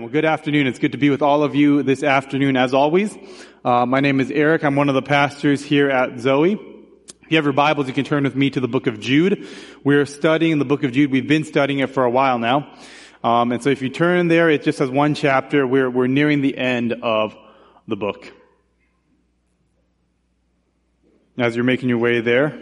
Well, good afternoon. It's good to be with all of you this afternoon as always. Uh, my name is Eric. I'm one of the pastors here at Zoe. If you have your Bibles, you can turn with me to the book of Jude. We're studying the book of Jude. We've been studying it for a while now. Um, and so if you turn there, it just has one chapter. We're, we're nearing the end of the book. As you're making your way there,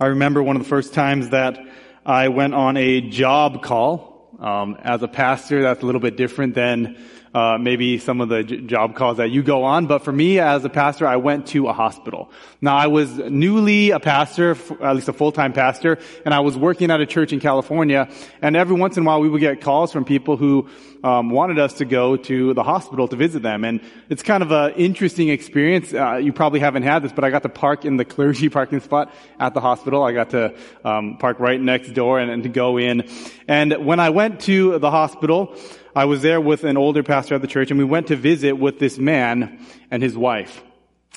I remember one of the first times that I went on a job call um, as a pastor, that's a little bit different than uh, maybe some of the j- job calls that you go on. But for me, as a pastor, I went to a hospital. Now, I was newly a pastor, at least a full-time pastor, and I was working at a church in California. And every once in a while, we would get calls from people who um, wanted us to go to the hospital to visit them. And it's kind of an interesting experience. Uh, you probably haven't had this, but I got to park in the clergy parking spot at the hospital. I got to um, park right next door and, and to go in. And when I went to the hospital, I was there with an older pastor at the church and we went to visit with this man and his wife.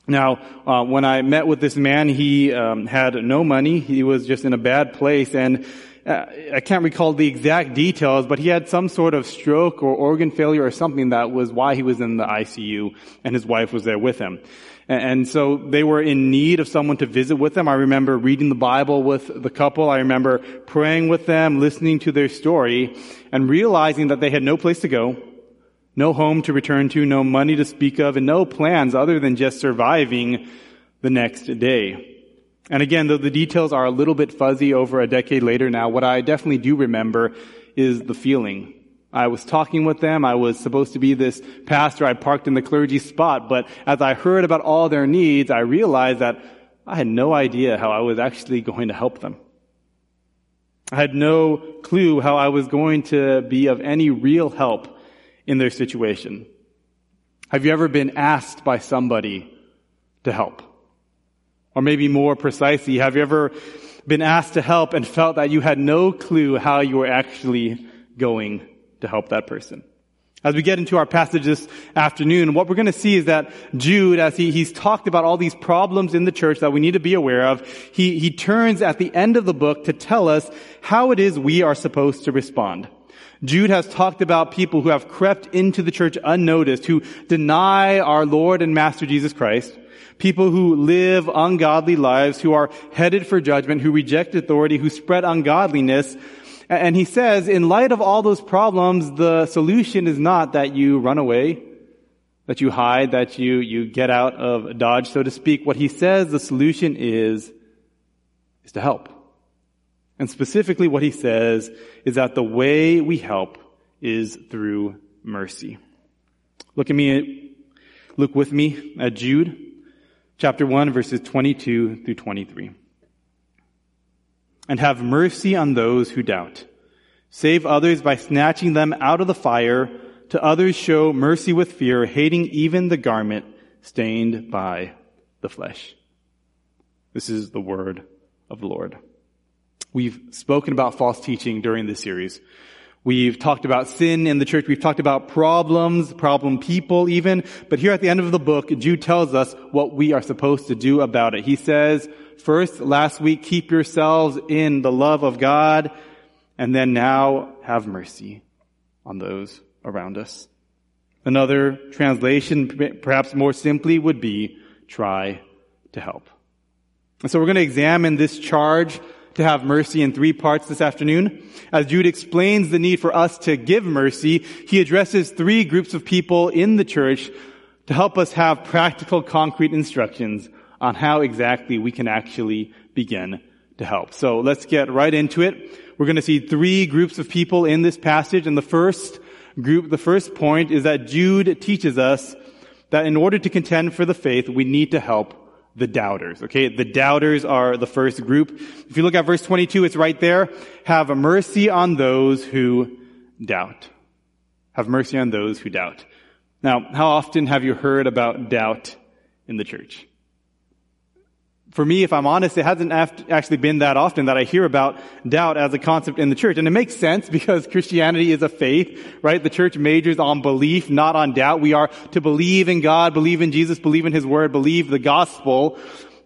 Now, uh, when I met with this man, he um, had no money. He was just in a bad place, and uh, I can't recall the exact details, but he had some sort of stroke or organ failure or something that was why he was in the ICU, and his wife was there with him. And so they were in need of someone to visit with them. I remember reading the Bible with the couple. I remember praying with them, listening to their story, and realizing that they had no place to go, no home to return to, no money to speak of, and no plans other than just surviving the next day. And again, though the details are a little bit fuzzy over a decade later now, what I definitely do remember is the feeling I was talking with them. I was supposed to be this pastor. I parked in the clergy spot. But as I heard about all their needs, I realized that I had no idea how I was actually going to help them. I had no clue how I was going to be of any real help in their situation. Have you ever been asked by somebody to help? Or maybe more precisely, have you ever been asked to help and felt that you had no clue how you were actually going to help that person. As we get into our passage this afternoon, what we're going to see is that Jude, as he, he's talked about all these problems in the church that we need to be aware of, he, he turns at the end of the book to tell us how it is we are supposed to respond. Jude has talked about people who have crept into the church unnoticed, who deny our Lord and Master Jesus Christ, people who live ungodly lives, who are headed for judgment, who reject authority, who spread ungodliness, and he says, in light of all those problems, the solution is not that you run away, that you hide, that you, you get out of dodge, so to speak. What he says the solution is, is to help. And specifically what he says is that the way we help is through mercy. Look at me, look with me at Jude, chapter 1, verses 22 through 23 and have mercy on those who doubt. Save others by snatching them out of the fire. To others show mercy with fear, hating even the garment stained by the flesh. This is the word of the Lord. We've spoken about false teaching during this series. We've talked about sin in the church. We've talked about problems, problem people even. But here at the end of the book, Jude tells us what we are supposed to do about it. He says, First, last week, keep yourselves in the love of God, and then now have mercy on those around us. Another translation, perhaps more simply, would be try to help. And so we're going to examine this charge to have mercy in three parts this afternoon. As Jude explains the need for us to give mercy, he addresses three groups of people in the church to help us have practical, concrete instructions on how exactly we can actually begin to help. So let's get right into it. We're going to see three groups of people in this passage. And the first group, the first point is that Jude teaches us that in order to contend for the faith, we need to help the doubters. Okay. The doubters are the first group. If you look at verse 22, it's right there. Have mercy on those who doubt. Have mercy on those who doubt. Now, how often have you heard about doubt in the church? For me, if I'm honest, it hasn't actually been that often that I hear about doubt as a concept in the church. And it makes sense because Christianity is a faith, right? The church majors on belief, not on doubt. We are to believe in God, believe in Jesus, believe in His Word, believe the gospel.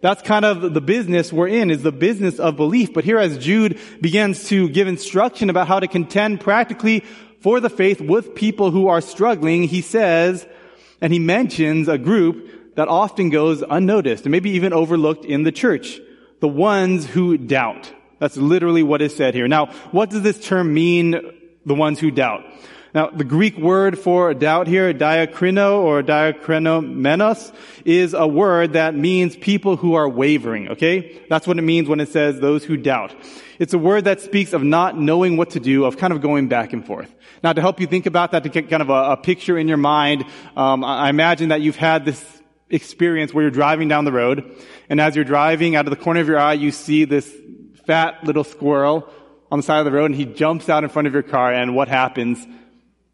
That's kind of the business we're in, is the business of belief. But here as Jude begins to give instruction about how to contend practically for the faith with people who are struggling, he says, and he mentions a group that often goes unnoticed and maybe even overlooked in the church. The ones who doubt. That's literally what is said here. Now, what does this term mean, the ones who doubt? Now, the Greek word for doubt here, diakrino or diakrinomenos, is a word that means people who are wavering, okay? That's what it means when it says those who doubt. It's a word that speaks of not knowing what to do, of kind of going back and forth. Now, to help you think about that, to get kind of a, a picture in your mind, um, I imagine that you've had this experience where you're driving down the road, and as you're driving, out of the corner of your eye, you see this fat little squirrel on the side of the road, and he jumps out in front of your car, and what happens?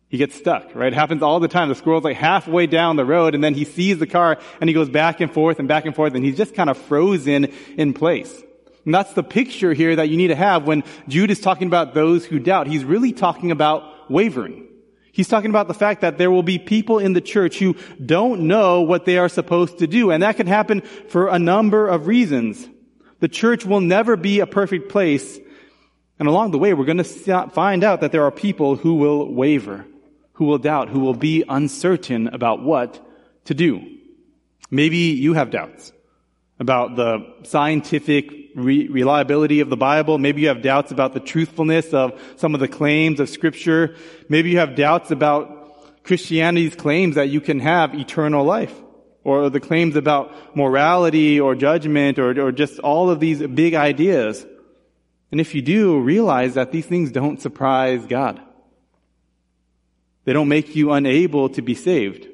He gets stuck, right? It happens all the time. The squirrel's like halfway down the road and then he sees the car and he goes back and forth and back and forth and he's just kind of frozen in place. And that's the picture here that you need to have when Jude is talking about those who doubt. He's really talking about wavering. He's talking about the fact that there will be people in the church who don't know what they are supposed to do. And that can happen for a number of reasons. The church will never be a perfect place. And along the way, we're going to find out that there are people who will waver who will doubt, who will be uncertain about what to do. Maybe you have doubts about the scientific re- reliability of the Bible. Maybe you have doubts about the truthfulness of some of the claims of scripture. Maybe you have doubts about Christianity's claims that you can have eternal life or the claims about morality or judgment or, or just all of these big ideas. And if you do, realize that these things don't surprise God. They don't make you unable to be saved.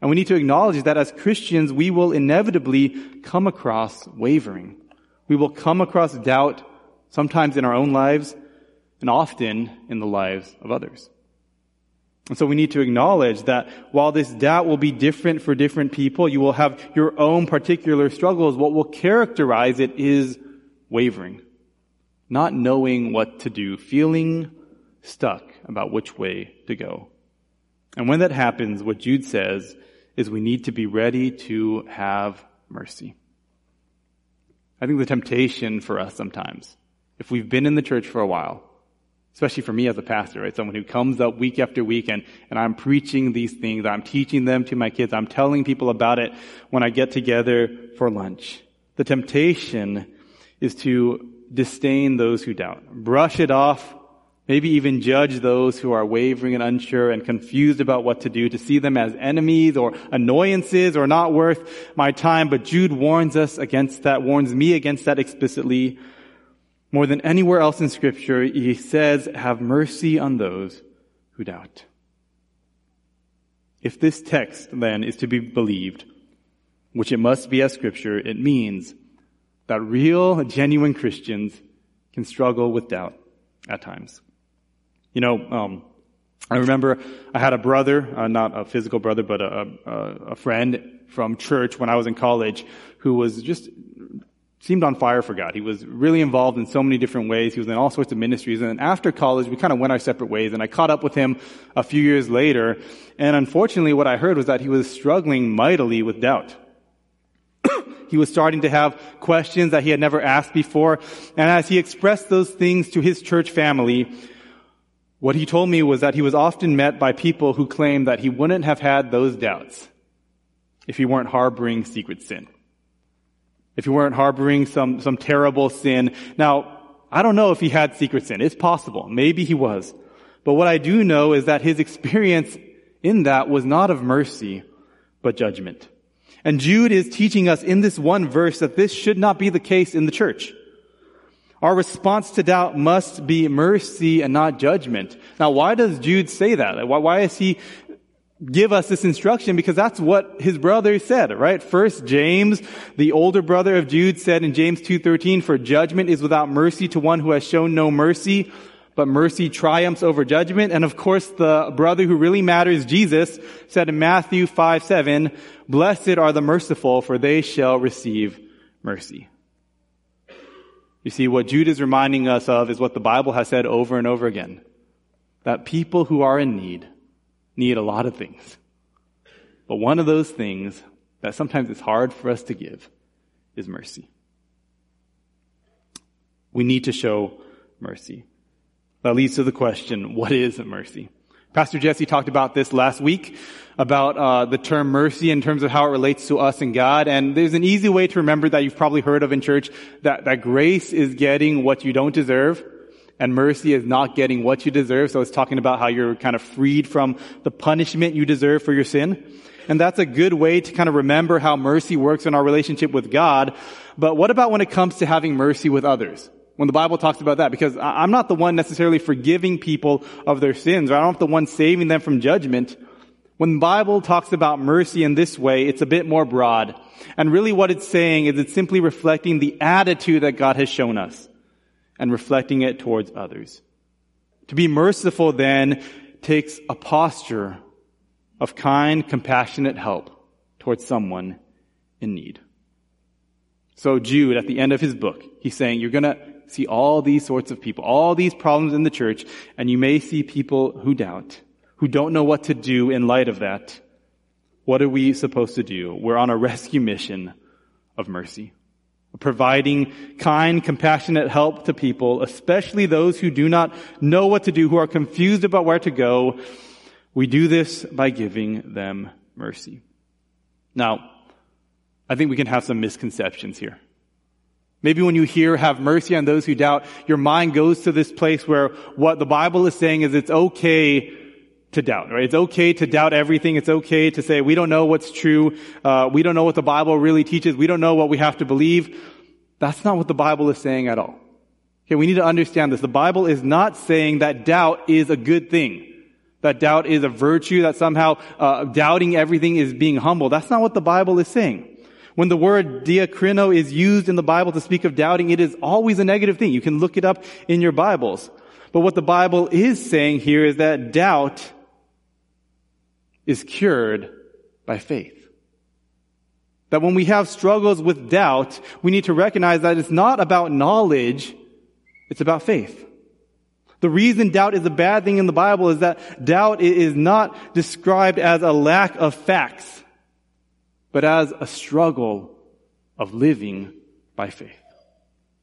And we need to acknowledge that as Christians, we will inevitably come across wavering. We will come across doubt, sometimes in our own lives, and often in the lives of others. And so we need to acknowledge that while this doubt will be different for different people, you will have your own particular struggles. What will characterize it is wavering. Not knowing what to do, feeling stuck about which way to go. And when that happens, what Jude says is we need to be ready to have mercy. I think the temptation for us sometimes, if we've been in the church for a while, especially for me as a pastor, right? Someone who comes up week after week and, and I'm preaching these things, I'm teaching them to my kids, I'm telling people about it when I get together for lunch. The temptation is to disdain those who doubt, brush it off Maybe even judge those who are wavering and unsure and confused about what to do, to see them as enemies or annoyances or not worth my time. But Jude warns us against that, warns me against that explicitly. More than anywhere else in scripture, he says, have mercy on those who doubt. If this text then is to be believed, which it must be as scripture, it means that real, genuine Christians can struggle with doubt at times. You know, um, I remember I had a brother, uh, not a physical brother, but a, a, a friend from church when I was in college who was just seemed on fire for God. He was really involved in so many different ways. He was in all sorts of ministries. And after college, we kind of went our separate ways. And I caught up with him a few years later. And unfortunately, what I heard was that he was struggling mightily with doubt. he was starting to have questions that he had never asked before. And as he expressed those things to his church family, what he told me was that he was often met by people who claimed that he wouldn't have had those doubts if he weren't harboring secret sin. If he weren't harboring some, some terrible sin. Now, I don't know if he had secret sin. It's possible. Maybe he was. But what I do know is that his experience in that was not of mercy, but judgment. And Jude is teaching us in this one verse that this should not be the case in the church. Our response to doubt must be mercy and not judgment. Now, why does Jude say that? Why, why does he give us this instruction? Because that's what his brother said, right? First, James, the older brother of Jude said in James 2.13, for judgment is without mercy to one who has shown no mercy, but mercy triumphs over judgment. And of course, the brother who really matters, Jesus, said in Matthew 5, 7, blessed are the merciful, for they shall receive mercy. You see, what Jude is reminding us of is what the Bible has said over and over again. That people who are in need need a lot of things. But one of those things that sometimes it's hard for us to give is mercy. We need to show mercy. That leads to the question, what is mercy? Pastor Jesse talked about this last week about uh, the term mercy in terms of how it relates to us and God. And there's an easy way to remember that you've probably heard of in church that, that grace is getting what you don't deserve and mercy is not getting what you deserve. So it's talking about how you're kind of freed from the punishment you deserve for your sin. And that's a good way to kind of remember how mercy works in our relationship with God. But what about when it comes to having mercy with others? When the Bible talks about that, because I'm not the one necessarily forgiving people of their sins, or I'm not the one saving them from judgment. When the Bible talks about mercy in this way, it's a bit more broad. And really what it's saying is it's simply reflecting the attitude that God has shown us and reflecting it towards others. To be merciful then takes a posture of kind, compassionate help towards someone in need. So Jude, at the end of his book, he's saying, you're gonna see all these sorts of people, all these problems in the church, and you may see people who doubt who don't know what to do in light of that, what are we supposed to do? We're on a rescue mission of mercy. Providing kind, compassionate help to people, especially those who do not know what to do, who are confused about where to go. We do this by giving them mercy. Now, I think we can have some misconceptions here. Maybe when you hear have mercy on those who doubt, your mind goes to this place where what the Bible is saying is it's okay to doubt, right? It's okay to doubt everything. It's okay to say we don't know what's true. Uh, we don't know what the Bible really teaches. We don't know what we have to believe. That's not what the Bible is saying at all. Okay, we need to understand this. The Bible is not saying that doubt is a good thing. That doubt is a virtue, that somehow uh, doubting everything is being humble. That's not what the Bible is saying. When the word diakrino is used in the Bible to speak of doubting, it is always a negative thing. You can look it up in your Bibles. But what the Bible is saying here is that doubt is cured by faith. That when we have struggles with doubt, we need to recognize that it's not about knowledge, it's about faith. The reason doubt is a bad thing in the Bible is that doubt is not described as a lack of facts, but as a struggle of living by faith.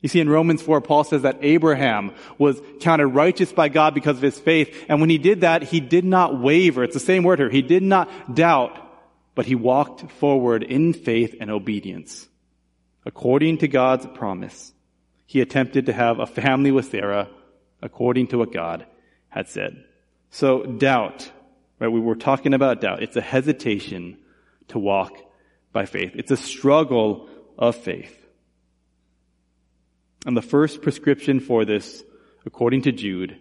You see, in Romans 4, Paul says that Abraham was counted righteous by God because of his faith. And when he did that, he did not waver. It's the same word here. He did not doubt, but he walked forward in faith and obedience. According to God's promise, he attempted to have a family with Sarah according to what God had said. So doubt, right? We were talking about doubt. It's a hesitation to walk by faith. It's a struggle of faith. And the first prescription for this, according to Jude,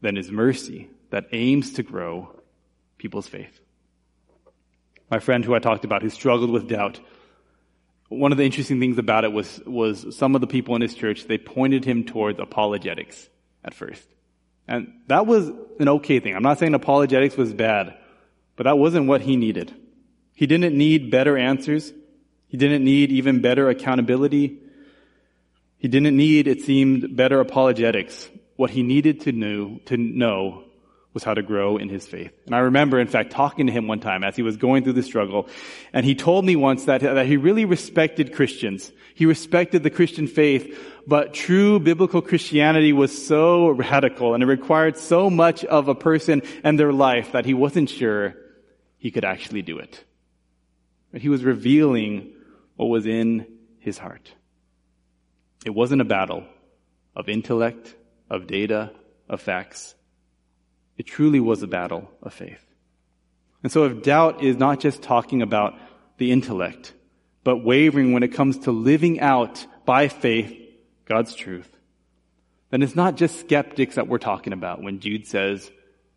then is mercy that aims to grow people's faith. My friend who I talked about, who struggled with doubt, one of the interesting things about it was, was some of the people in his church, they pointed him towards apologetics at first. And that was an okay thing. I'm not saying apologetics was bad, but that wasn't what he needed. He didn't need better answers. He didn't need even better accountability. He didn't need, it seemed, better apologetics. What he needed to know, to know was how to grow in his faith. And I remember, in fact, talking to him one time as he was going through the struggle, and he told me once that, that he really respected Christians. He respected the Christian faith, but true biblical Christianity was so radical and it required so much of a person and their life that he wasn't sure he could actually do it. But he was revealing what was in his heart. It wasn't a battle of intellect, of data, of facts. It truly was a battle of faith. And so if doubt is not just talking about the intellect, but wavering when it comes to living out by faith God's truth, then it's not just skeptics that we're talking about when Jude says,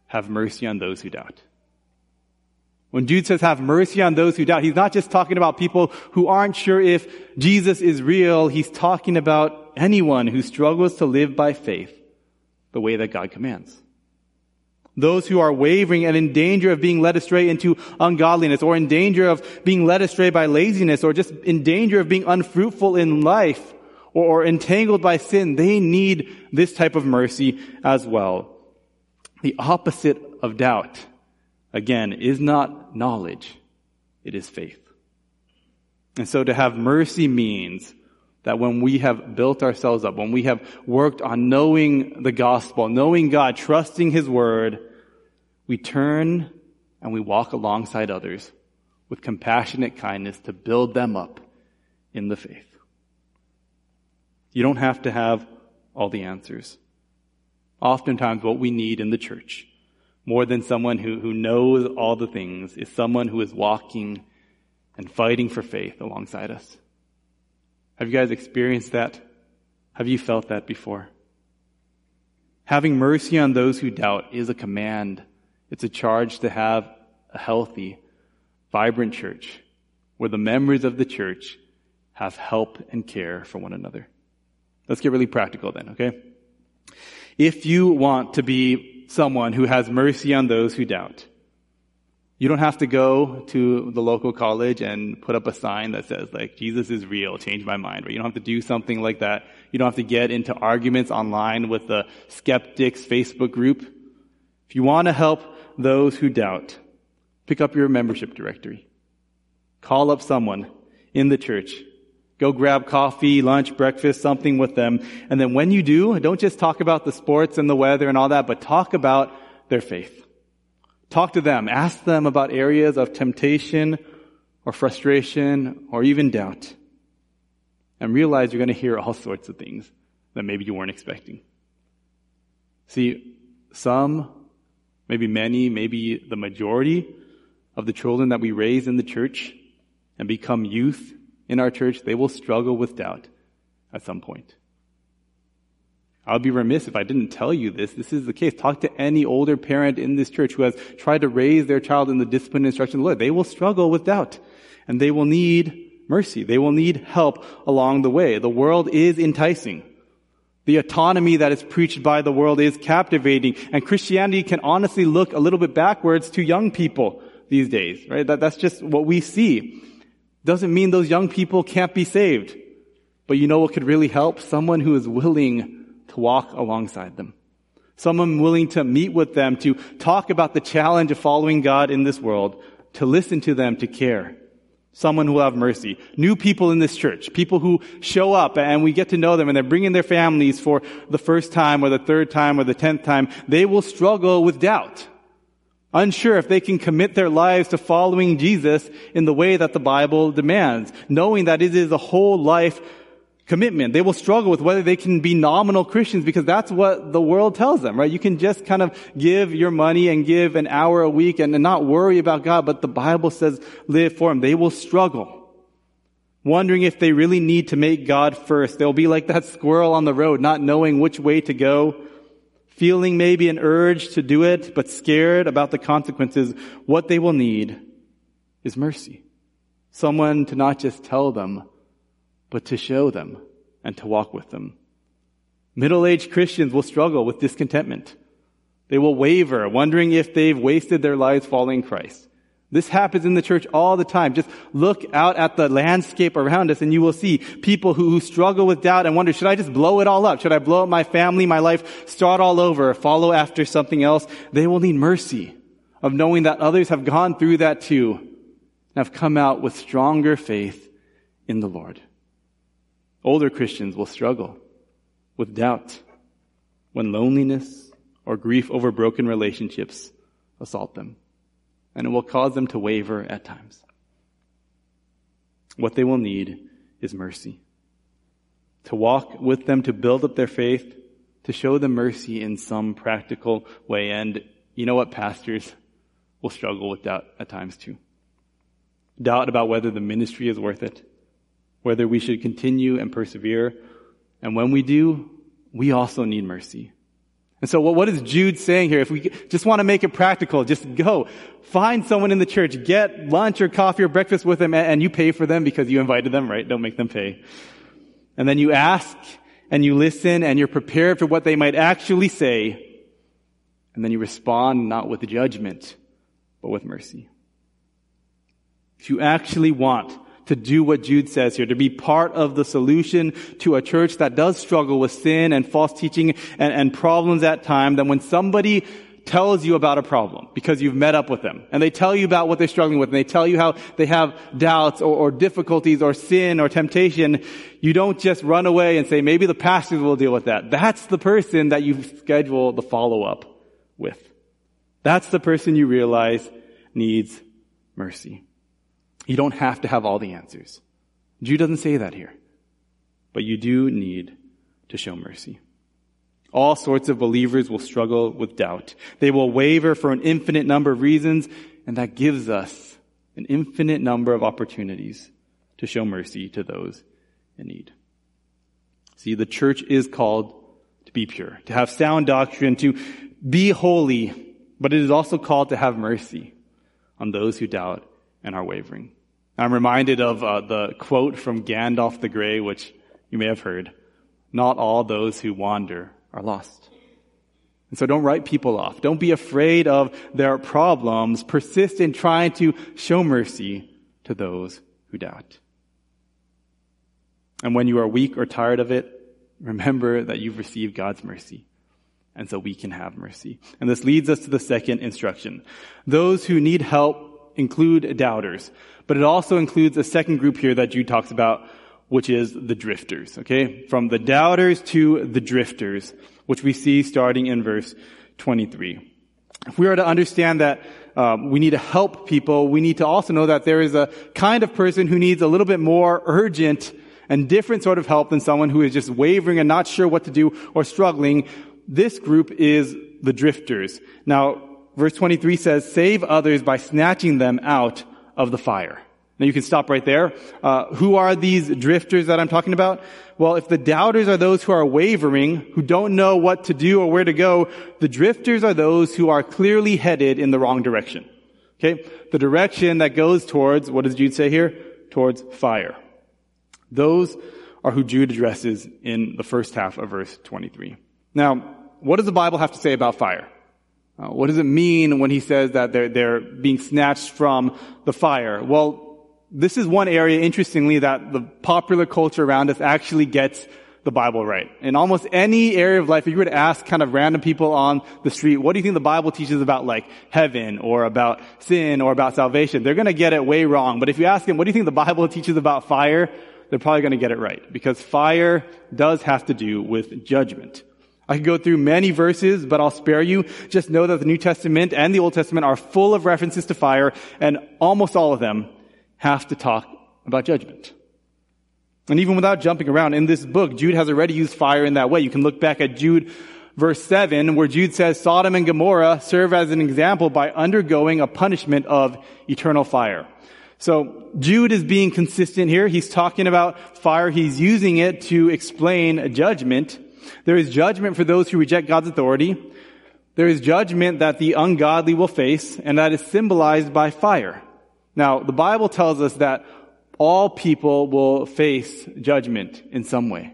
have mercy on those who doubt. When Jude says have mercy on those who doubt, he's not just talking about people who aren't sure if Jesus is real. He's talking about anyone who struggles to live by faith the way that God commands. Those who are wavering and in danger of being led astray into ungodliness or in danger of being led astray by laziness or just in danger of being unfruitful in life or, or entangled by sin, they need this type of mercy as well. The opposite of doubt again, is not knowledge. It is faith. And so to have mercy means that when we have built ourselves up, when we have worked on knowing the gospel, knowing God, trusting His word, We turn and we walk alongside others with compassionate kindness to build them up in the faith. You don't have to have all the answers. Oftentimes what we need in the church, more than someone who, who knows all the things, is someone who is walking and fighting for faith alongside us. Have you guys experienced that? Have you felt that before? Having mercy on those who doubt is a command. It's a charge to have a healthy, vibrant church where the members of the church have help and care for one another. Let's get really practical then, okay? If you want to be someone who has mercy on those who doubt, you don't have to go to the local college and put up a sign that says like, Jesus is real, change my mind, right? You don't have to do something like that. You don't have to get into arguments online with the skeptics Facebook group. If you want to help those who doubt, pick up your membership directory. Call up someone in the church. Go grab coffee, lunch, breakfast, something with them. And then when you do, don't just talk about the sports and the weather and all that, but talk about their faith. Talk to them. Ask them about areas of temptation or frustration or even doubt. And realize you're going to hear all sorts of things that maybe you weren't expecting. See, some, maybe many, maybe the majority of the children that we raise in the church and become youth in our church, they will struggle with doubt at some point. I would be remiss if I didn't tell you this. This is the case. Talk to any older parent in this church who has tried to raise their child in the discipline and instruction of the Lord. They will struggle with doubt and they will need mercy. They will need help along the way. The world is enticing. The autonomy that is preached by the world is captivating and Christianity can honestly look a little bit backwards to young people these days, right? That, that's just what we see. Doesn't mean those young people can't be saved. But you know what could really help? Someone who is willing to walk alongside them. Someone willing to meet with them, to talk about the challenge of following God in this world, to listen to them, to care. Someone who will have mercy. New people in this church. People who show up and we get to know them and they're bringing their families for the first time or the third time or the tenth time. They will struggle with doubt. Unsure if they can commit their lives to following Jesus in the way that the Bible demands. Knowing that it is a whole life commitment. They will struggle with whether they can be nominal Christians because that's what the world tells them, right? You can just kind of give your money and give an hour a week and, not worry about God, but the Bible says live for Him. They will struggle. Wondering if they really need to make God first. They'll be like that squirrel on the road, not knowing which way to go, feeling maybe an urge to do it, but scared about the consequences. What they will need is mercy. Someone to not just tell them, but to show them and to walk with them. Middle-aged Christians will struggle with discontentment. They will waver, wondering if they've wasted their lives following Christ. This happens in the church all the time. Just look out at the landscape around us and you will see people who, struggle with doubt and wonder, should I just blow it all up? Should I blow up my family, my life, start all over, follow after something else? They will need mercy of knowing that others have gone through that too and have come out with stronger faith in the Lord. Older Christians will struggle with doubt when loneliness or grief over broken relationships assault them. And it will cause them to waver at times. What they will need is mercy. To walk with them, to build up their faith, to show them mercy in some practical way. And you know what? Pastors will struggle with doubt at times too. Doubt about whether the ministry is worth it whether we should continue and persevere. And when we do, we also need mercy. And so what is Jude saying here? If we just want to make it practical, just go. Find someone in the church, get lunch or coffee or breakfast with them, and you pay for them because you invited them, right? Don't make them pay. And then you ask and you listen and you're prepared for what they might actually say. And then you respond not with judgment, but with mercy. If you actually want to do what Jude says here, to be part of the solution to a church that does struggle with sin and false teaching and, and problems at times, then when somebody tells you about a problem because you've met up with them and they tell you about what they're struggling with and they tell you how they have doubts or, or, difficulties or sin or temptation, you don't just run away and say, maybe the pastors will deal with that. That's the person that you schedule the follow up with. That's the person you realize needs mercy. You don't have to have all the answers. Jude doesn't say that here. But you do need to show mercy. All sorts of believers will struggle with doubt. They will waver for an infinite number of reasons, and that gives us an infinite number of opportunities to show mercy to those in need. See, the church is called to be pure, to have sound doctrine, to be holy, but it is also called to have mercy on those who doubt and are wavering. I'm reminded of uh, the quote from Gandalf the Grey, which you may have heard. Not all those who wander are lost. And so don't write people off. Don't be afraid of their problems. Persist in trying to show mercy to those who doubt. And when you are weak or tired of it, remember that you've received God's mercy. And so we can have mercy. And this leads us to the second instruction. Those who need help include doubters, but it also includes a second group here that Jude talks about, which is the drifters. Okay? From the doubters to the drifters, which we see starting in verse 23. If we are to understand that um, we need to help people, we need to also know that there is a kind of person who needs a little bit more urgent and different sort of help than someone who is just wavering and not sure what to do or struggling. This group is the drifters. Now, verse 23 says, save others by snatching them out of the fire. Now you can stop right there. Uh, who are these drifters that I'm talking about? Well, if the doubters are those who are wavering, who don't know what to do or where to go, the drifters are those who are clearly headed in the wrong direction. Okay? The direction that goes towards, what does Jude say here? Towards fire. Those are who Jude addresses in the first half of verse 23. Now, what does the Bible have to say about fire? Uh, what does it mean when he says that they're, they're being snatched from the fire? Well, this is one area, interestingly, that the popular culture around us actually gets the Bible right. In almost any area of life, if you were to ask kind of random people on the street, what do you think the Bible teaches about like heaven or about sin or about salvation? They're gonna get it way wrong. But if you ask them, what do you think the Bible teaches about fire? They're probably gonna get it right. Because fire does have to do with judgment. I could go through many verses, but I'll spare you. Just know that the New Testament and the Old Testament are full of references to fire, and almost all of them have to talk about judgment. And even without jumping around, in this book, Jude has already used fire in that way. You can look back at Jude verse 7, where Jude says Sodom and Gomorrah serve as an example by undergoing a punishment of eternal fire. So Jude is being consistent here. He's talking about fire. He's using it to explain judgment. There is judgment for those who reject God's authority. There is judgment that the ungodly will face, and that is symbolized by fire. Now, the Bible tells us that all people will face judgment in some way.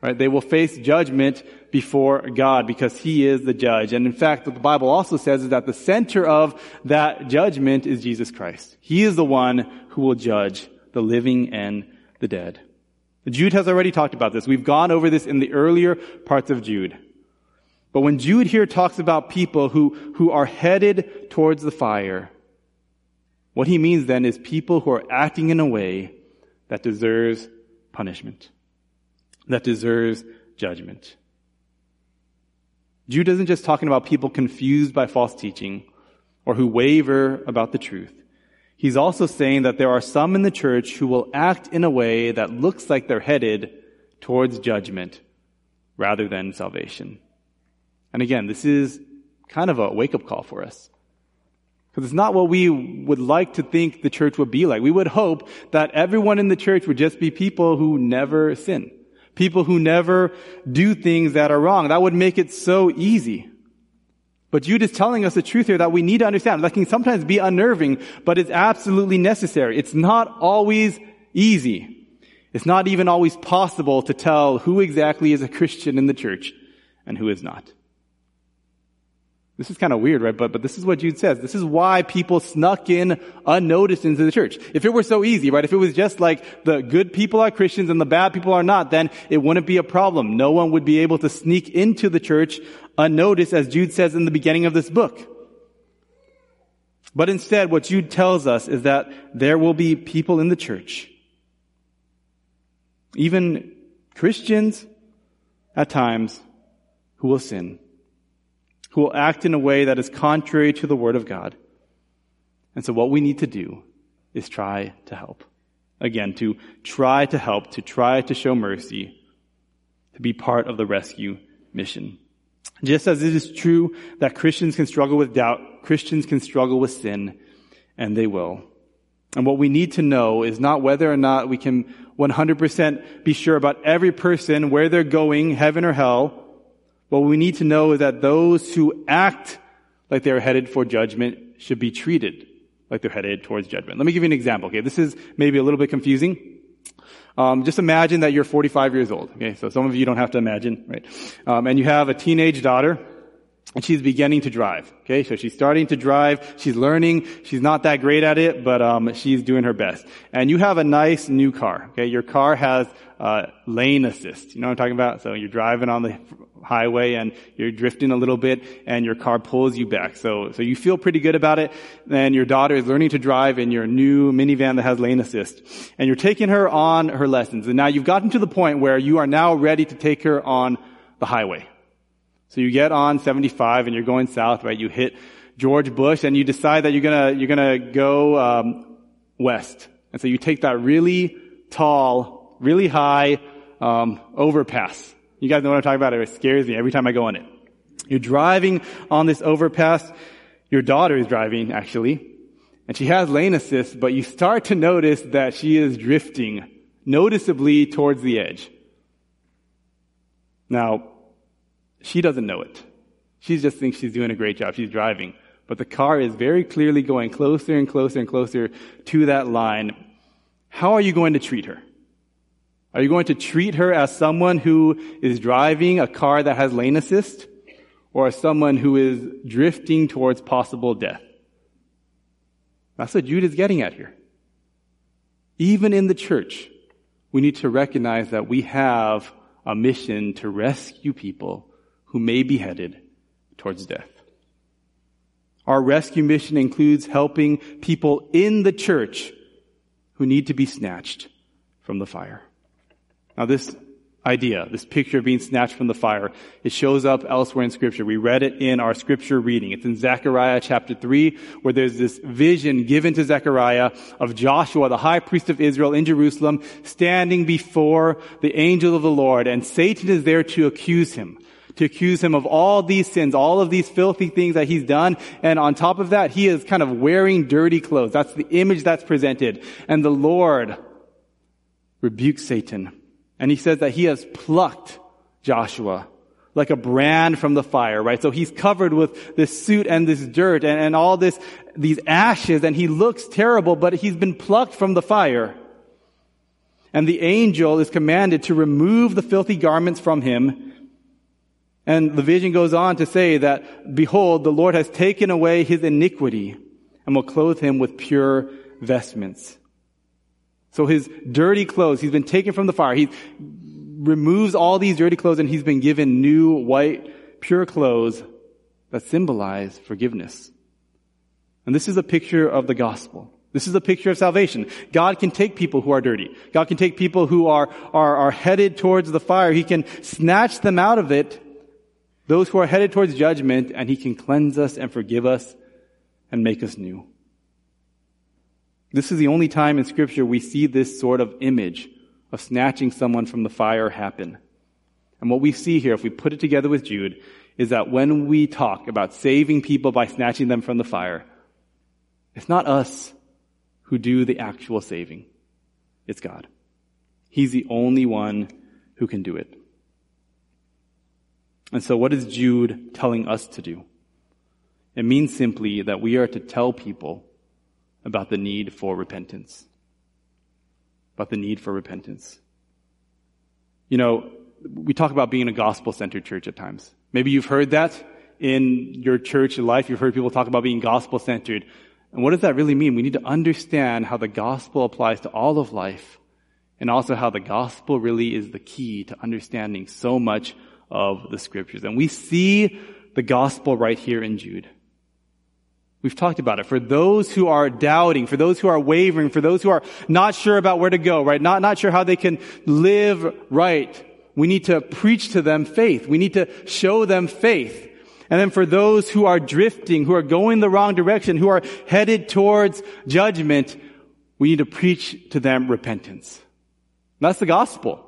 Right? They will face judgment before God because He is the judge. And in fact, what the Bible also says is that the center of that judgment is Jesus Christ. He is the one who will judge the living and the dead. Jude has already talked about this. We've gone over this in the earlier parts of Jude. But when Jude here talks about people who, who are headed towards the fire, what he means then is people who are acting in a way that deserves punishment, that deserves judgment. Jude isn't just talking about people confused by false teaching or who waver about the truth. He's also saying that there are some in the church who will act in a way that looks like they're headed towards judgment rather than salvation. And again, this is kind of a wake up call for us. Because it's not what we would like to think the church would be like. We would hope that everyone in the church would just be people who never sin. People who never do things that are wrong. That would make it so easy. But Jude is telling us the truth here that we need to understand. That can sometimes be unnerving, but it's absolutely necessary. It's not always easy. It's not even always possible to tell who exactly is a Christian in the church and who is not. This is kind of weird, right? But, but this is what Jude says. This is why people snuck in unnoticed into the church. If it were so easy, right? If it was just like the good people are Christians and the bad people are not, then it wouldn't be a problem. No one would be able to sneak into the church unnoticed, as Jude says in the beginning of this book. But instead, what Jude tells us is that there will be people in the church, even Christians at times, who will sin who will act in a way that is contrary to the Word of God. And so what we need to do is try to help. Again, to try to help, to try to show mercy, to be part of the rescue mission. Just as it is true that Christians can struggle with doubt, Christians can struggle with sin, and they will. And what we need to know is not whether or not we can 100% be sure about every person, where they're going, heaven or hell. What we need to know is that those who act like they're headed for judgment should be treated like they're headed towards judgment. Let me give you an example. Okay, this is maybe a little bit confusing. Um, just imagine that you're 45 years old. Okay, so some of you don't have to imagine, right? Um, and you have a teenage daughter, and she's beginning to drive. Okay, so she's starting to drive. She's learning. She's not that great at it, but um, she's doing her best. And you have a nice new car. Okay, your car has uh, lane assist. You know what I'm talking about? So you're driving on the highway and you're drifting a little bit, and your car pulls you back. So so you feel pretty good about it. And your daughter is learning to drive in your new minivan that has lane assist, and you're taking her on her lessons. And now you've gotten to the point where you are now ready to take her on the highway. So you get on 75 and you're going south, right? You hit George Bush and you decide that you're gonna, you're gonna go, um, west. And so you take that really tall, really high, um, overpass. You guys know what I'm talking about? It scares me every time I go on it. You're driving on this overpass. Your daughter is driving, actually. And she has lane assist, but you start to notice that she is drifting noticeably towards the edge. Now, she doesn't know it. She just thinks she's doing a great job. She's driving. But the car is very clearly going closer and closer and closer to that line. How are you going to treat her? Are you going to treat her as someone who is driving a car that has lane assist? Or as someone who is drifting towards possible death? That's what Jude is getting at here. Even in the church, we need to recognize that we have a mission to rescue people who may be headed towards death. Our rescue mission includes helping people in the church who need to be snatched from the fire. Now this idea, this picture of being snatched from the fire, it shows up elsewhere in scripture. We read it in our scripture reading. It's in Zechariah chapter 3, where there's this vision given to Zechariah of Joshua, the high priest of Israel in Jerusalem, standing before the angel of the Lord, and Satan is there to accuse him to accuse him of all these sins, all of these filthy things that he's done. And on top of that, he is kind of wearing dirty clothes. That's the image that's presented. And the Lord rebukes Satan. And he says that he has plucked Joshua like a brand from the fire, right? So he's covered with this suit and this dirt and, and all this, these ashes and he looks terrible, but he's been plucked from the fire. And the angel is commanded to remove the filthy garments from him and the vision goes on to say that, behold, the Lord has taken away his iniquity and will clothe him with pure vestments. So his dirty clothes, he's been taken from the fire. He removes all these dirty clothes and he's been given new white, pure clothes that symbolize forgiveness. And this is a picture of the gospel. This is a picture of salvation. God can take people who are dirty. God can take people who are, are, are headed towards the fire. He can snatch them out of it those who are headed towards judgment, and he can cleanse us and forgive us and make us new. This is the only time in scripture we see this sort of image of snatching someone from the fire happen. And what we see here, if we put it together with Jude, is that when we talk about saving people by snatching them from the fire, it's not us who do the actual saving. It's God. He's the only one who can do it. And so what is Jude telling us to do? It means simply that we are to tell people about the need for repentance. About the need for repentance. You know, we talk about being a gospel-centered church at times. Maybe you've heard that in your church life. You've heard people talk about being gospel-centered. And what does that really mean? We need to understand how the gospel applies to all of life and also how the gospel really is the key to understanding so much of the scriptures. And we see the gospel right here in Jude. We've talked about it. For those who are doubting, for those who are wavering, for those who are not sure about where to go, right? Not, not sure how they can live right. We need to preach to them faith. We need to show them faith. And then for those who are drifting, who are going the wrong direction, who are headed towards judgment, we need to preach to them repentance. That's the gospel.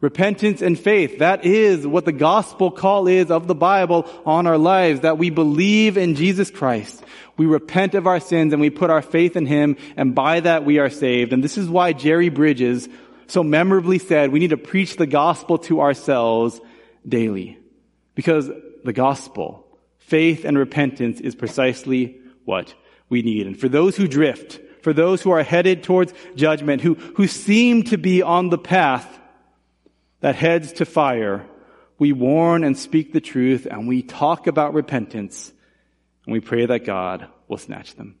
Repentance and faith. That is what the gospel call is of the Bible on our lives, that we believe in Jesus Christ. We repent of our sins and we put our faith in Him and by that we are saved. And this is why Jerry Bridges so memorably said we need to preach the gospel to ourselves daily. Because the gospel, faith and repentance is precisely what we need. And for those who drift, for those who are headed towards judgment, who, who seem to be on the path that heads to fire, we warn and speak the truth and we talk about repentance and we pray that God will snatch them.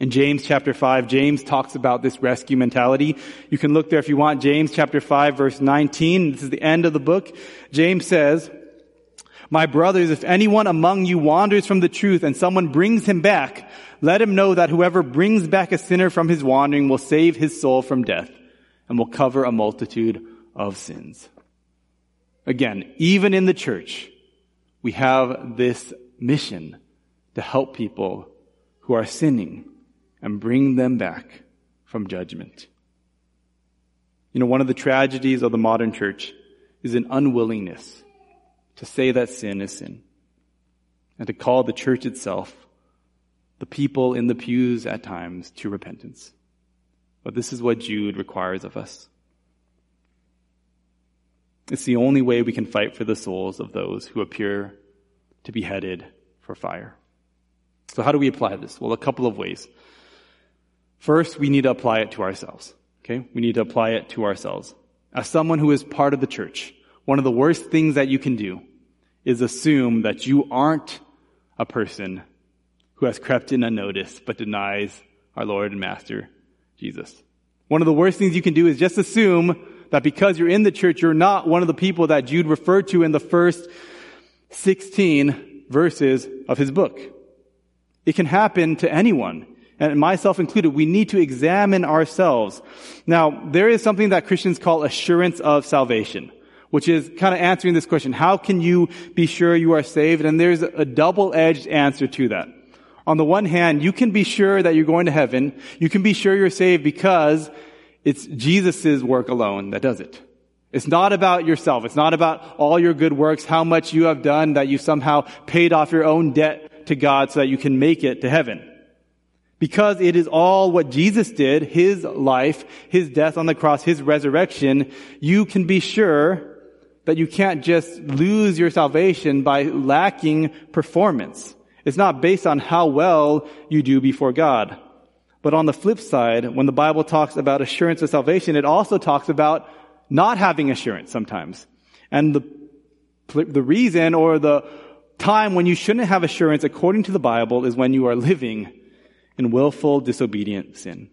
In James chapter 5, James talks about this rescue mentality. You can look there if you want. James chapter 5 verse 19. This is the end of the book. James says, My brothers, if anyone among you wanders from the truth and someone brings him back, let him know that whoever brings back a sinner from his wandering will save his soul from death and will cover a multitude of sins. Again, even in the church, we have this mission to help people who are sinning and bring them back from judgment. You know, one of the tragedies of the modern church is an unwillingness to say that sin is sin and to call the church itself, the people in the pews at times, to repentance. But this is what Jude requires of us. It's the only way we can fight for the souls of those who appear to be headed for fire. So how do we apply this? Well, a couple of ways. First, we need to apply it to ourselves. Okay? We need to apply it to ourselves. As someone who is part of the church, one of the worst things that you can do is assume that you aren't a person who has crept in unnoticed but denies our Lord and Master, Jesus. One of the worst things you can do is just assume that because you're in the church, you're not one of the people that Jude referred to in the first 16 verses of his book. It can happen to anyone and myself included, we need to examine ourselves. Now, there is something that Christians call assurance of salvation, which is kind of answering this question, how can you be sure you are saved? And there's a double-edged answer to that. On the one hand, you can be sure that you're going to heaven. You can be sure you're saved because it's Jesus' work alone that does it. It's not about yourself. It's not about all your good works, how much you have done that you somehow paid off your own debt to God so that you can make it to heaven. Because it is all what Jesus did, His life, His death on the cross, His resurrection, you can be sure that you can't just lose your salvation by lacking performance. It's not based on how well you do before God. But on the flip side, when the Bible talks about assurance of salvation, it also talks about not having assurance sometimes. And the, the reason or the time when you shouldn't have assurance according to the Bible is when you are living in willful disobedient sin.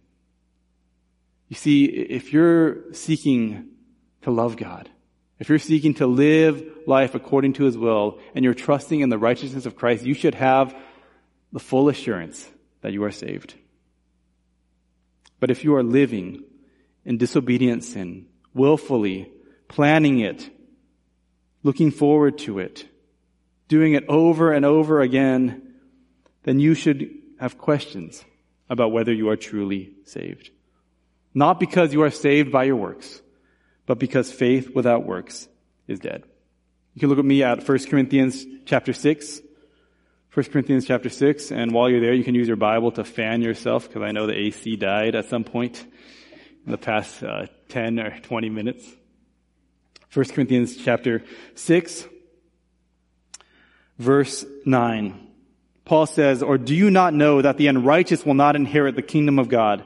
You see, if you're seeking to love God, if you're seeking to live life according to His will, and you're trusting in the righteousness of Christ, you should have the full assurance that you are saved. But if you are living in disobedient sin, willfully, planning it, looking forward to it, doing it over and over again, then you should have questions about whether you are truly saved. Not because you are saved by your works, but because faith without works is dead. You can look at me at 1 Corinthians chapter 6. 1 Corinthians chapter 6, and while you're there, you can use your Bible to fan yourself, because I know the AC died at some point in the past uh, 10 or 20 minutes. 1 Corinthians chapter 6, verse 9. Paul says, or do you not know that the unrighteous will not inherit the kingdom of God?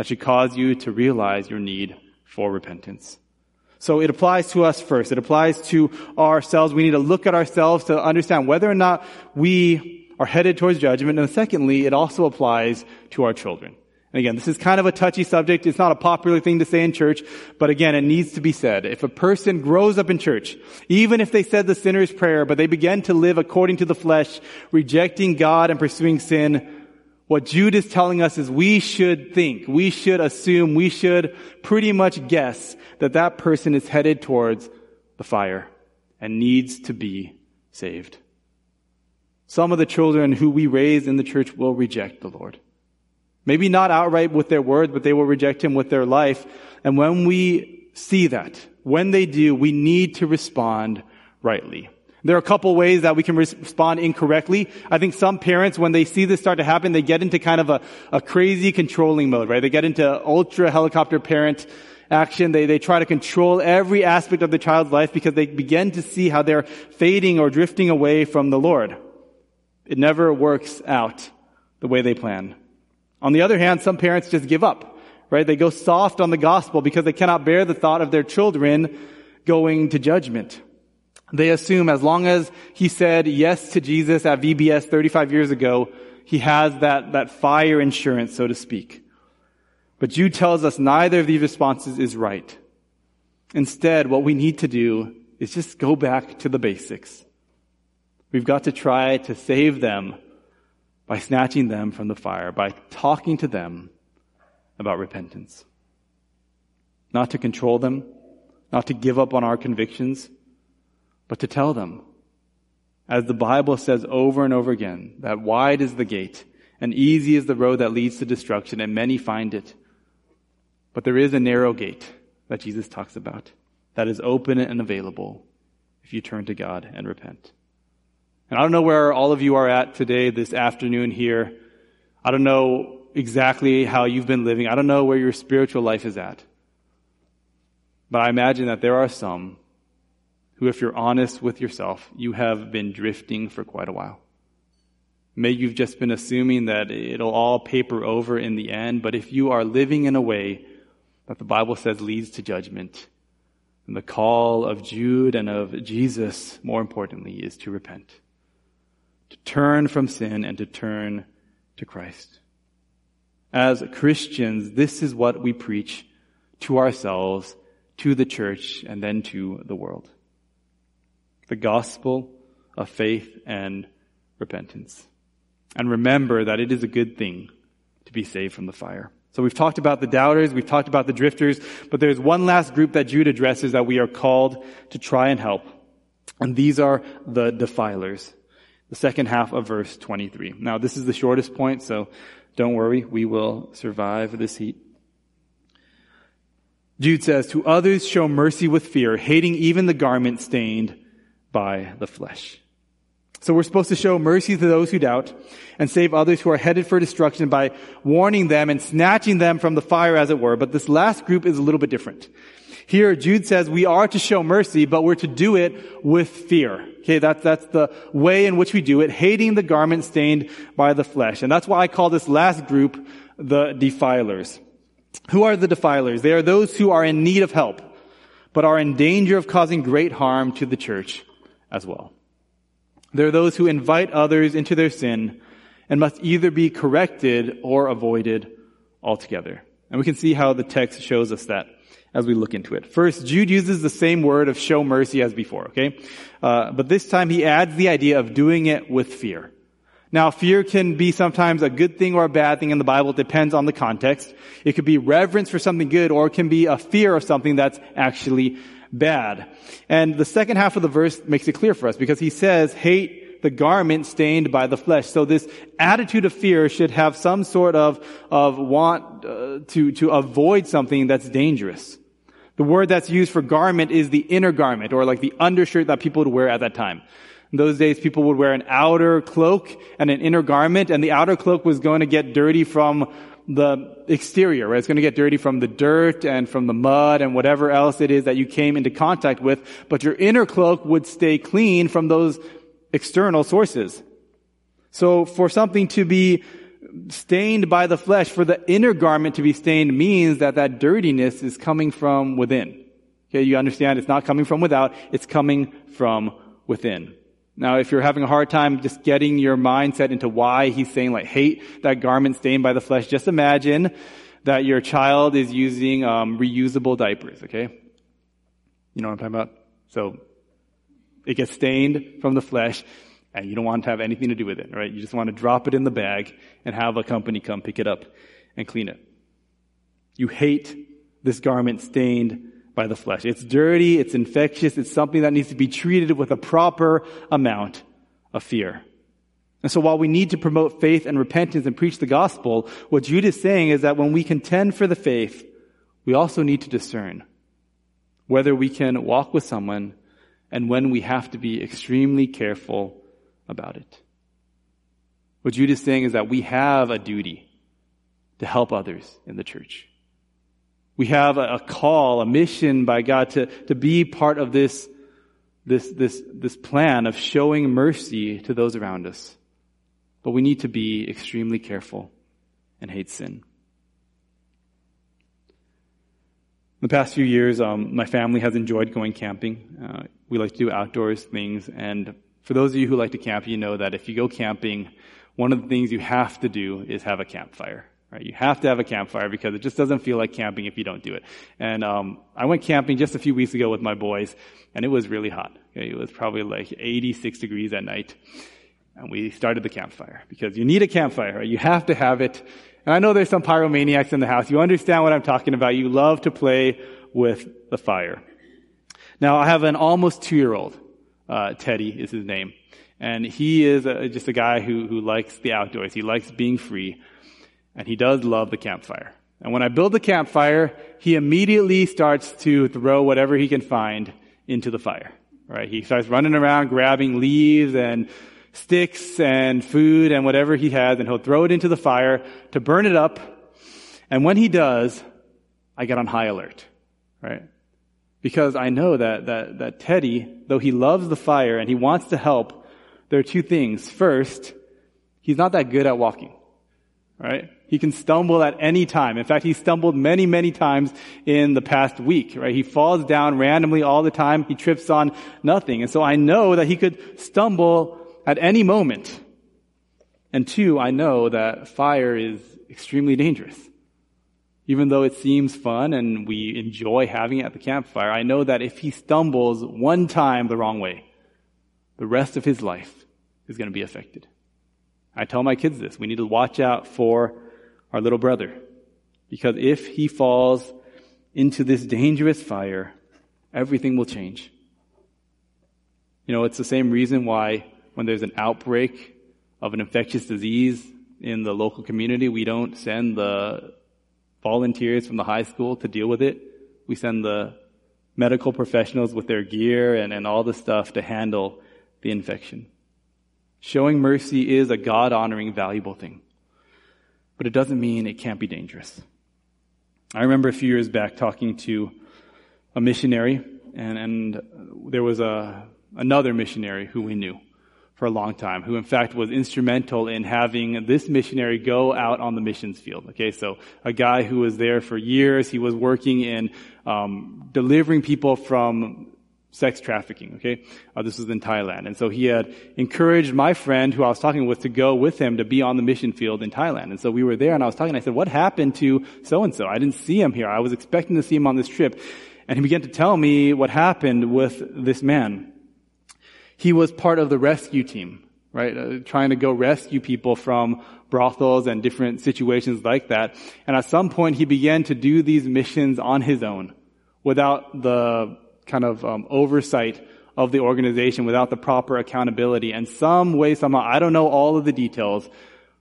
that should cause you to realize your need for repentance. So it applies to us first. It applies to ourselves. We need to look at ourselves to understand whether or not we are headed towards judgment. And secondly, it also applies to our children. And again, this is kind of a touchy subject. It's not a popular thing to say in church, but again, it needs to be said. If a person grows up in church, even if they said the sinner's prayer, but they begin to live according to the flesh, rejecting God and pursuing sin, what Jude is telling us is we should think, we should assume, we should pretty much guess that that person is headed towards the fire and needs to be saved. Some of the children who we raise in the church will reject the Lord. Maybe not outright with their words, but they will reject him with their life. And when we see that, when they do, we need to respond rightly. There are a couple ways that we can respond incorrectly. I think some parents, when they see this start to happen, they get into kind of a, a crazy controlling mode, right? They get into ultra helicopter parent action. They, they try to control every aspect of the child's life because they begin to see how they're fading or drifting away from the Lord. It never works out the way they plan. On the other hand, some parents just give up, right? They go soft on the gospel because they cannot bear the thought of their children going to judgment. They assume as long as he said yes to Jesus at VBS 35 years ago, he has that, that fire insurance, so to speak. But Jude tells us neither of these responses is right. Instead, what we need to do is just go back to the basics. We've got to try to save them by snatching them from the fire, by talking to them about repentance. Not to control them, not to give up on our convictions, but to tell them, as the Bible says over and over again, that wide is the gate and easy is the road that leads to destruction and many find it. But there is a narrow gate that Jesus talks about that is open and available if you turn to God and repent. And I don't know where all of you are at today, this afternoon here. I don't know exactly how you've been living. I don't know where your spiritual life is at. But I imagine that there are some who, if you're honest with yourself, you have been drifting for quite a while. Maybe you've just been assuming that it'll all paper over in the end, but if you are living in a way that the Bible says leads to judgment, then the call of Jude and of Jesus, more importantly, is to repent to turn from sin and to turn to Christ. As Christians, this is what we preach to ourselves, to the church, and then to the world. The gospel of faith and repentance. And remember that it is a good thing to be saved from the fire. So we've talked about the doubters, we've talked about the drifters, but there's one last group that Jude addresses that we are called to try and help. And these are the defilers the second half of verse 23. Now, this is the shortest point, so don't worry, we will survive this heat. Jude says, To others show mercy with fear, hating even the garment stained by the flesh. So we're supposed to show mercy to those who doubt and save others who are headed for destruction by warning them and snatching them from the fire as it were. But this last group is a little bit different. Here, Jude says we are to show mercy, but we're to do it with fear. Okay, that's, that's the way in which we do it, hating the garment stained by the flesh. And that's why I call this last group the defilers. Who are the defilers? They are those who are in need of help, but are in danger of causing great harm to the church as well. There are those who invite others into their sin and must either be corrected or avoided altogether. And we can see how the text shows us that as we look into it. First, Jude uses the same word of show mercy as before, okay? Uh, but this time he adds the idea of doing it with fear. Now, fear can be sometimes a good thing or a bad thing in the Bible. It depends on the context. It could be reverence for something good or it can be a fear of something that's actually bad. And the second half of the verse makes it clear for us because he says, hate the garment stained by the flesh. So this attitude of fear should have some sort of, of want uh, to, to avoid something that's dangerous. The word that's used for garment is the inner garment, or like the undershirt that people would wear at that time. In those days, people would wear an outer cloak and an inner garment, and the outer cloak was going to get dirty from the exterior, right? It's going to get dirty from the dirt and from the mud and whatever else it is that you came into contact with, but your inner cloak would stay clean from those external sources. So for something to be stained by the flesh, for the inner garment to be stained means that that dirtiness is coming from within. Okay, you understand? It's not coming from without, it's coming from within. Now, if you're having a hard time just getting your mindset into why he's saying like hate that garment stained by the flesh, just imagine that your child is using um, reusable diapers, okay? You know what I'm talking about? So it gets stained from the flesh and you don't want to have anything to do with it, right? You just want to drop it in the bag and have a company come pick it up and clean it. You hate this garment stained by the flesh. It's dirty, it's infectious, it's something that needs to be treated with a proper amount of fear. And so while we need to promote faith and repentance and preach the gospel, what Jude is saying is that when we contend for the faith, we also need to discern whether we can walk with someone and when we have to be extremely careful about it. What Jude is saying is that we have a duty to help others in the church. We have a, call, a mission by God to, to be part of this, this, this, this plan of showing mercy to those around us. But we need to be extremely careful and hate sin. In the past few years, um, my family has enjoyed going camping. Uh, we like to do outdoors things, and for those of you who like to camp, you know that if you go camping, one of the things you have to do is have a campfire. Right? You have to have a campfire because it just doesn't feel like camping if you don't do it. And um, I went camping just a few weeks ago with my boys, and it was really hot. It was probably like 86 degrees at night. And we started the campfire because you need a campfire. Right? You have to have it. And I know there's some pyromaniacs in the house. You understand what I'm talking about. You love to play with the fire. Now, I have an almost two-year-old. Uh, Teddy is his name. And he is a, just a guy who, who likes the outdoors. He likes being free. And he does love the campfire. And when I build the campfire, he immediately starts to throw whatever he can find into the fire. Right? He starts running around grabbing leaves and sticks and food and whatever he has, and he'll throw it into the fire to burn it up. And when he does, I get on high alert. Right? Because I know that, that, that Teddy, though he loves the fire and he wants to help, there are two things. First, he's not that good at walking. Right? He can stumble at any time. In fact, he stumbled many, many times in the past week, right? He falls down randomly all the time. He trips on nothing. And so I know that he could stumble at any moment. And two, I know that fire is extremely dangerous. Even though it seems fun and we enjoy having it at the campfire, I know that if he stumbles one time the wrong way, the rest of his life is going to be affected. I tell my kids this. We need to watch out for our little brother. Because if he falls into this dangerous fire, everything will change. You know, it's the same reason why when there's an outbreak of an infectious disease in the local community, we don't send the volunteers from the high school to deal with it. We send the medical professionals with their gear and, and all the stuff to handle the infection. Showing mercy is a God honoring, valuable thing but it doesn't mean it can't be dangerous. I remember a few years back talking to a missionary, and, and there was a, another missionary who we knew for a long time, who in fact was instrumental in having this missionary go out on the missions field. Okay, so a guy who was there for years, he was working in um, delivering people from sex trafficking, okay? Uh, this was in Thailand. And so he had encouraged my friend who I was talking with to go with him to be on the mission field in Thailand. And so we were there and I was talking, I said, what happened to so-and-so? I didn't see him here. I was expecting to see him on this trip. And he began to tell me what happened with this man. He was part of the rescue team, right? Uh, trying to go rescue people from brothels and different situations like that. And at some point he began to do these missions on his own without the kind of um, oversight of the organization without the proper accountability. And some way, somehow, I don't know all of the details,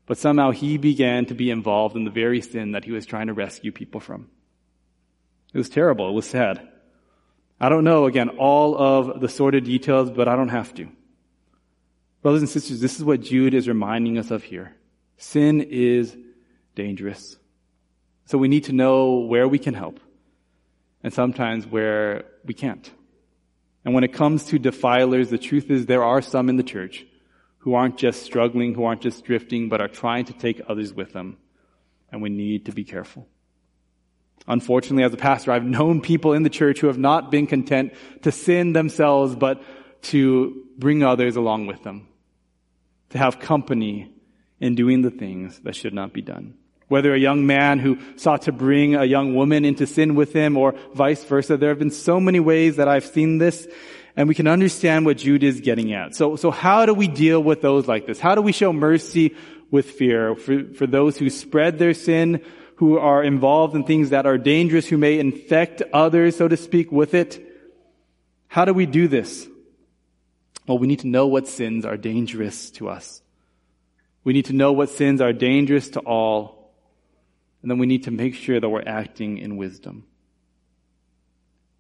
but somehow he began to be involved in the very sin that he was trying to rescue people from. It was terrible. It was sad. I don't know, again, all of the sordid details, but I don't have to. Brothers and sisters, this is what Jude is reminding us of here. Sin is dangerous. So we need to know where we can help and sometimes where we can't. And when it comes to defilers, the truth is there are some in the church who aren't just struggling, who aren't just drifting, but are trying to take others with them. And we need to be careful. Unfortunately, as a pastor, I've known people in the church who have not been content to sin themselves, but to bring others along with them, to have company in doing the things that should not be done. Whether a young man who sought to bring a young woman into sin with him or vice versa, there have been so many ways that I've seen this and we can understand what Jude is getting at. So, so how do we deal with those like this? How do we show mercy with fear for, for those who spread their sin, who are involved in things that are dangerous, who may infect others, so to speak, with it? How do we do this? Well, we need to know what sins are dangerous to us. We need to know what sins are dangerous to all and then we need to make sure that we're acting in wisdom.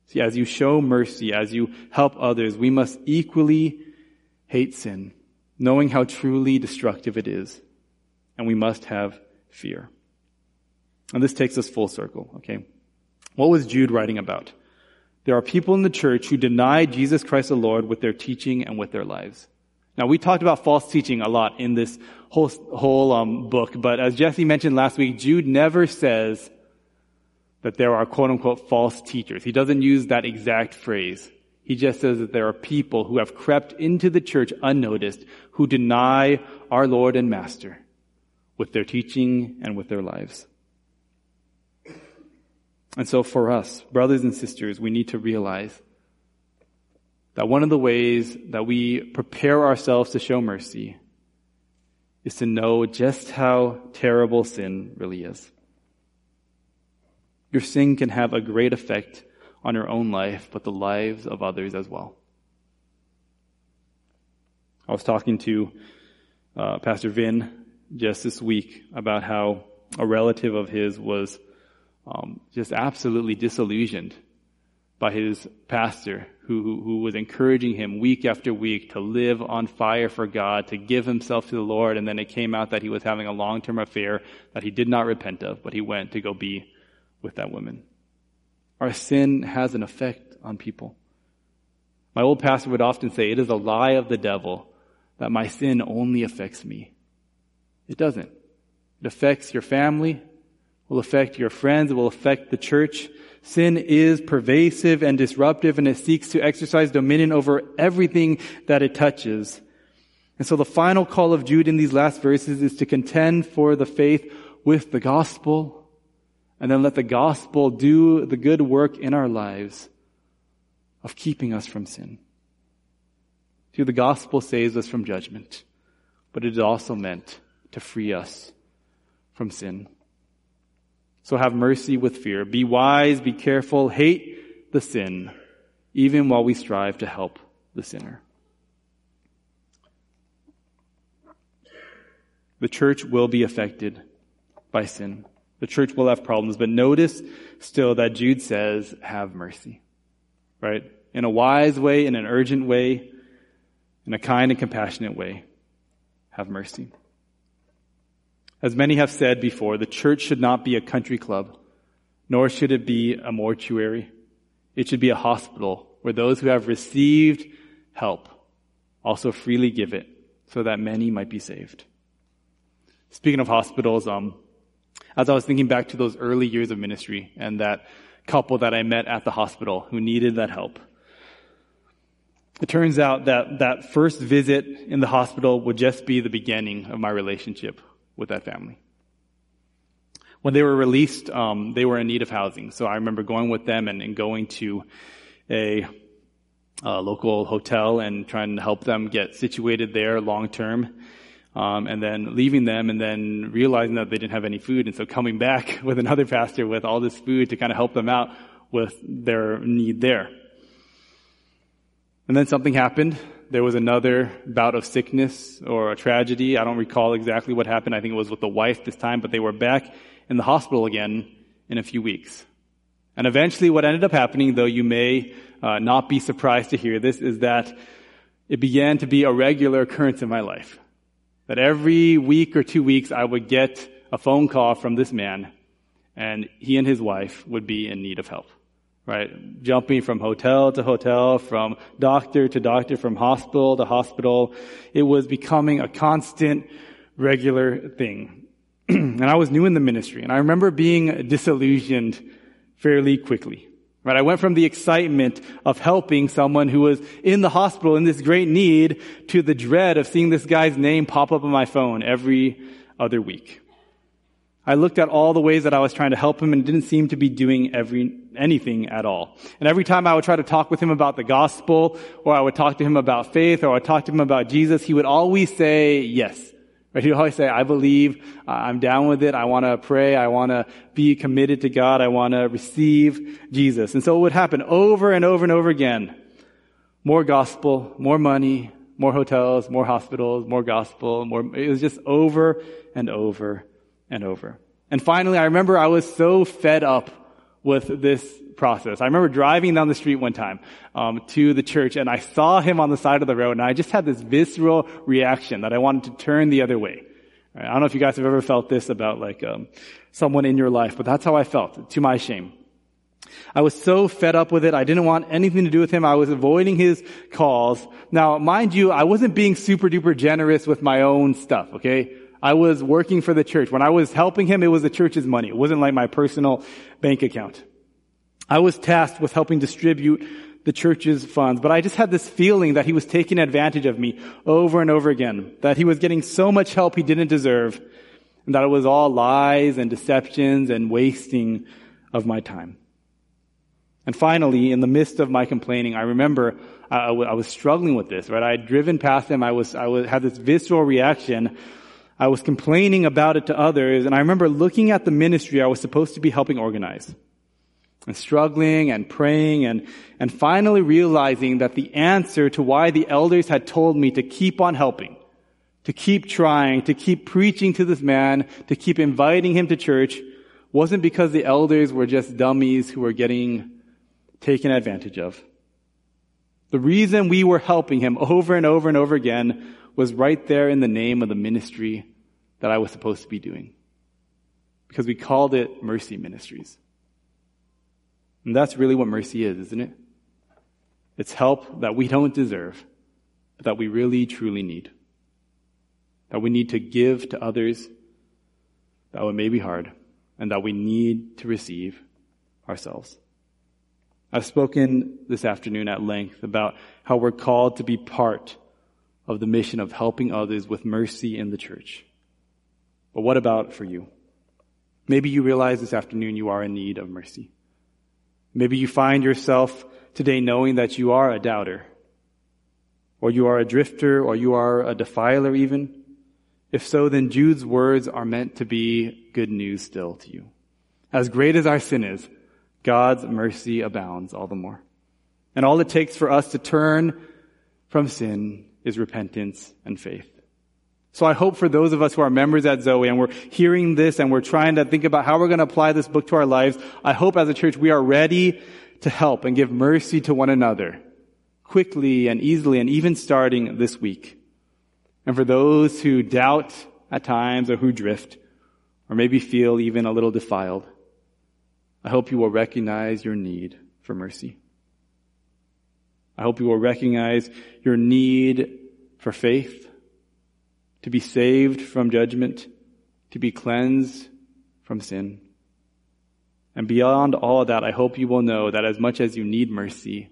See, as you show mercy, as you help others, we must equally hate sin, knowing how truly destructive it is. And we must have fear. And this takes us full circle, okay? What was Jude writing about? There are people in the church who deny Jesus Christ the Lord with their teaching and with their lives. Now we talked about false teaching a lot in this whole, whole um, book, but as Jesse mentioned last week, Jude never says that there are quote unquote false teachers. He doesn't use that exact phrase. He just says that there are people who have crept into the church unnoticed who deny our Lord and Master with their teaching and with their lives. And so for us, brothers and sisters, we need to realize that one of the ways that we prepare ourselves to show mercy is to know just how terrible sin really is. Your sin can have a great effect on your own life, but the lives of others as well. I was talking to uh, Pastor Vin just this week about how a relative of his was um, just absolutely disillusioned by his pastor who, who, who, was encouraging him week after week to live on fire for God, to give himself to the Lord. And then it came out that he was having a long-term affair that he did not repent of, but he went to go be with that woman. Our sin has an effect on people. My old pastor would often say, it is a lie of the devil that my sin only affects me. It doesn't. It affects your family, will affect your friends, it will affect the church, Sin is pervasive and disruptive and it seeks to exercise dominion over everything that it touches. And so the final call of Jude in these last verses is to contend for the faith with the gospel and then let the gospel do the good work in our lives of keeping us from sin. See, the gospel saves us from judgment, but it is also meant to free us from sin. So have mercy with fear. Be wise, be careful, hate the sin, even while we strive to help the sinner. The church will be affected by sin. The church will have problems, but notice still that Jude says, have mercy. Right? In a wise way, in an urgent way, in a kind and compassionate way. Have mercy. As many have said before, the church should not be a country club, nor should it be a mortuary. It should be a hospital where those who have received help also freely give it so that many might be saved. Speaking of hospitals, um, as I was thinking back to those early years of ministry and that couple that I met at the hospital who needed that help, it turns out that that first visit in the hospital would just be the beginning of my relationship with that family. When they were released, um, they were in need of housing. So I remember going with them and, and going to a, a, local hotel and trying to help them get situated there long term. Um, and then leaving them and then realizing that they didn't have any food. And so coming back with another pastor with all this food to kind of help them out with their need there. And then something happened there was another bout of sickness or a tragedy. I don't recall exactly what happened. I think it was with the wife this time, but they were back in the hospital again in a few weeks. And eventually what ended up happening, though you may uh, not be surprised to hear this, is that it began to be a regular occurrence in my life. That every week or two weeks I would get a phone call from this man and he and his wife would be in need of help right? Jumping from hotel to hotel, from doctor to doctor, from hospital to hospital. It was becoming a constant, regular thing. and I was new in the ministry, and I remember being disillusioned fairly quickly, Right? I went from the excitement of helping someone who was in the hospital in this great need to the dread of seeing this guy's name pop up on my phone every other week. I looked at all the ways that I was trying to help him and didn't seem to be doing every, anything at all. And every time I would try to talk with him about the gospel, or I would talk to him about faith, or I would talk to him about Jesus, he would always say yes. Right? He would always say, I believe, I'm down with it, I want to pray, I want to be committed to God, I want to receive Jesus. And so it would happen over and over and over again. More gospel, more money, more hotels, more hospitals, more gospel, more, it was just over and over and over. And finally, I remember I was so fed up with this process. I remember driving down the street one time um, to the church, and I saw him on the side of the road, and I just had this visceral reaction that I wanted to turn the other way. I don't know if you guys have ever felt this about like um, someone in your life, but that's how I felt, to my shame. I was so fed up with it. I didn't want anything to do with him. I was avoiding his calls. Now, mind you, I wasn't being super duper generous with my own stuff, okay? I was working for the church. When I was helping him, it was the church's money. It wasn't like my personal bank account. I was tasked with helping distribute the church's funds, but I just had this feeling that he was taking advantage of me over and over again, that he was getting so much help he didn't deserve, and that it was all lies and deceptions and wasting of my time. And finally, in the midst of my complaining, I remember I, I was struggling with this, right? I had driven past him. I was, I was, had this visceral reaction I was complaining about it to others, and I remember looking at the ministry I was supposed to be helping organize. And struggling and praying and, and finally realizing that the answer to why the elders had told me to keep on helping, to keep trying, to keep preaching to this man, to keep inviting him to church, wasn't because the elders were just dummies who were getting taken advantage of. The reason we were helping him over and over and over again was right there in the name of the ministry that I was supposed to be doing. Because we called it Mercy Ministries. And that's really what mercy is, isn't it? It's help that we don't deserve, but that we really truly need. That we need to give to others that it may be hard, and that we need to receive ourselves. I've spoken this afternoon at length about how we're called to be part of the mission of helping others with mercy in the church. But what about for you? Maybe you realize this afternoon you are in need of mercy. Maybe you find yourself today knowing that you are a doubter, or you are a drifter, or you are a defiler even. If so, then Jude's words are meant to be good news still to you. As great as our sin is, God's mercy abounds all the more. And all it takes for us to turn from sin is repentance and faith. So I hope for those of us who are members at Zoe and we're hearing this and we're trying to think about how we're going to apply this book to our lives, I hope as a church we are ready to help and give mercy to one another quickly and easily and even starting this week. And for those who doubt at times or who drift or maybe feel even a little defiled, I hope you will recognize your need for mercy. I hope you will recognize your need for faith, to be saved from judgment, to be cleansed from sin. And beyond all that, I hope you will know that as much as you need mercy,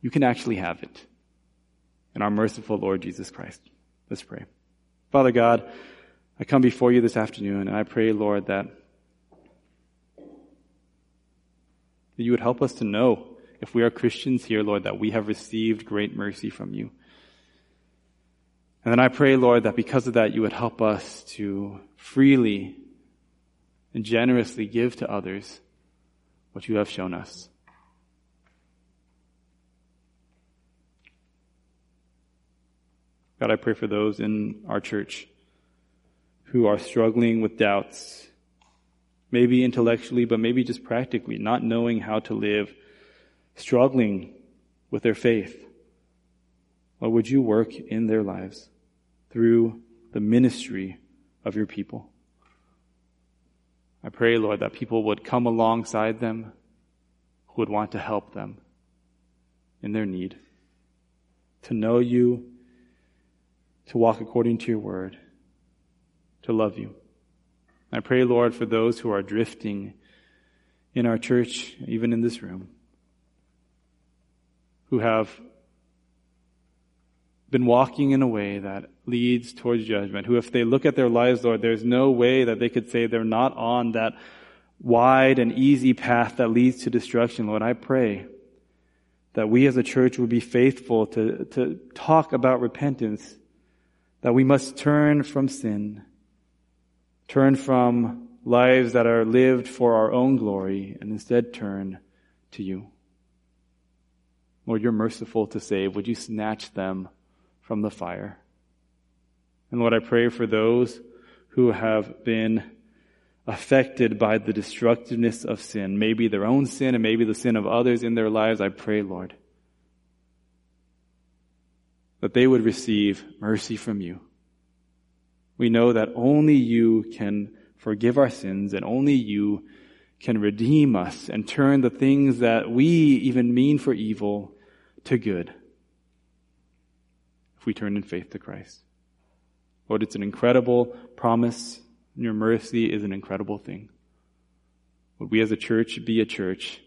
you can actually have it in our merciful Lord Jesus Christ. Let's pray. Father God, I come before you this afternoon and I pray, Lord, that you would help us to know if we are Christians here, Lord, that we have received great mercy from you. And then I pray, Lord, that because of that, you would help us to freely and generously give to others what you have shown us. God, I pray for those in our church who are struggling with doubts, maybe intellectually, but maybe just practically, not knowing how to live struggling with their faith, Lord, would you work in their lives through the ministry of your people? I pray, Lord, that people would come alongside them who would want to help them in their need, to know you, to walk according to your word, to love you. I pray, Lord, for those who are drifting in our church, even in this room who have been walking in a way that leads towards judgment, who if they look at their lives, Lord, there's no way that they could say they're not on that wide and easy path that leads to destruction, Lord, I pray that we as a church would be faithful to, to talk about repentance, that we must turn from sin, turn from lives that are lived for our own glory, and instead turn to you. Lord, you're merciful to save. Would you snatch them from the fire. And Lord, I pray for those who have been affected by the destructiveness of sin, maybe their own sin and maybe the sin of others in their lives. I pray, Lord, that they would receive mercy from you. We know that only you can forgive our sins and only you can redeem us and turn the things that we even mean for evil to good we turn in faith to Christ. Lord, it's an incredible promise, your mercy is an incredible thing. Would we as a church be a church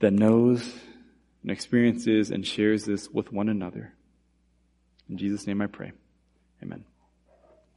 that knows and experiences and shares this with one another? In Jesus' name I pray. Amen.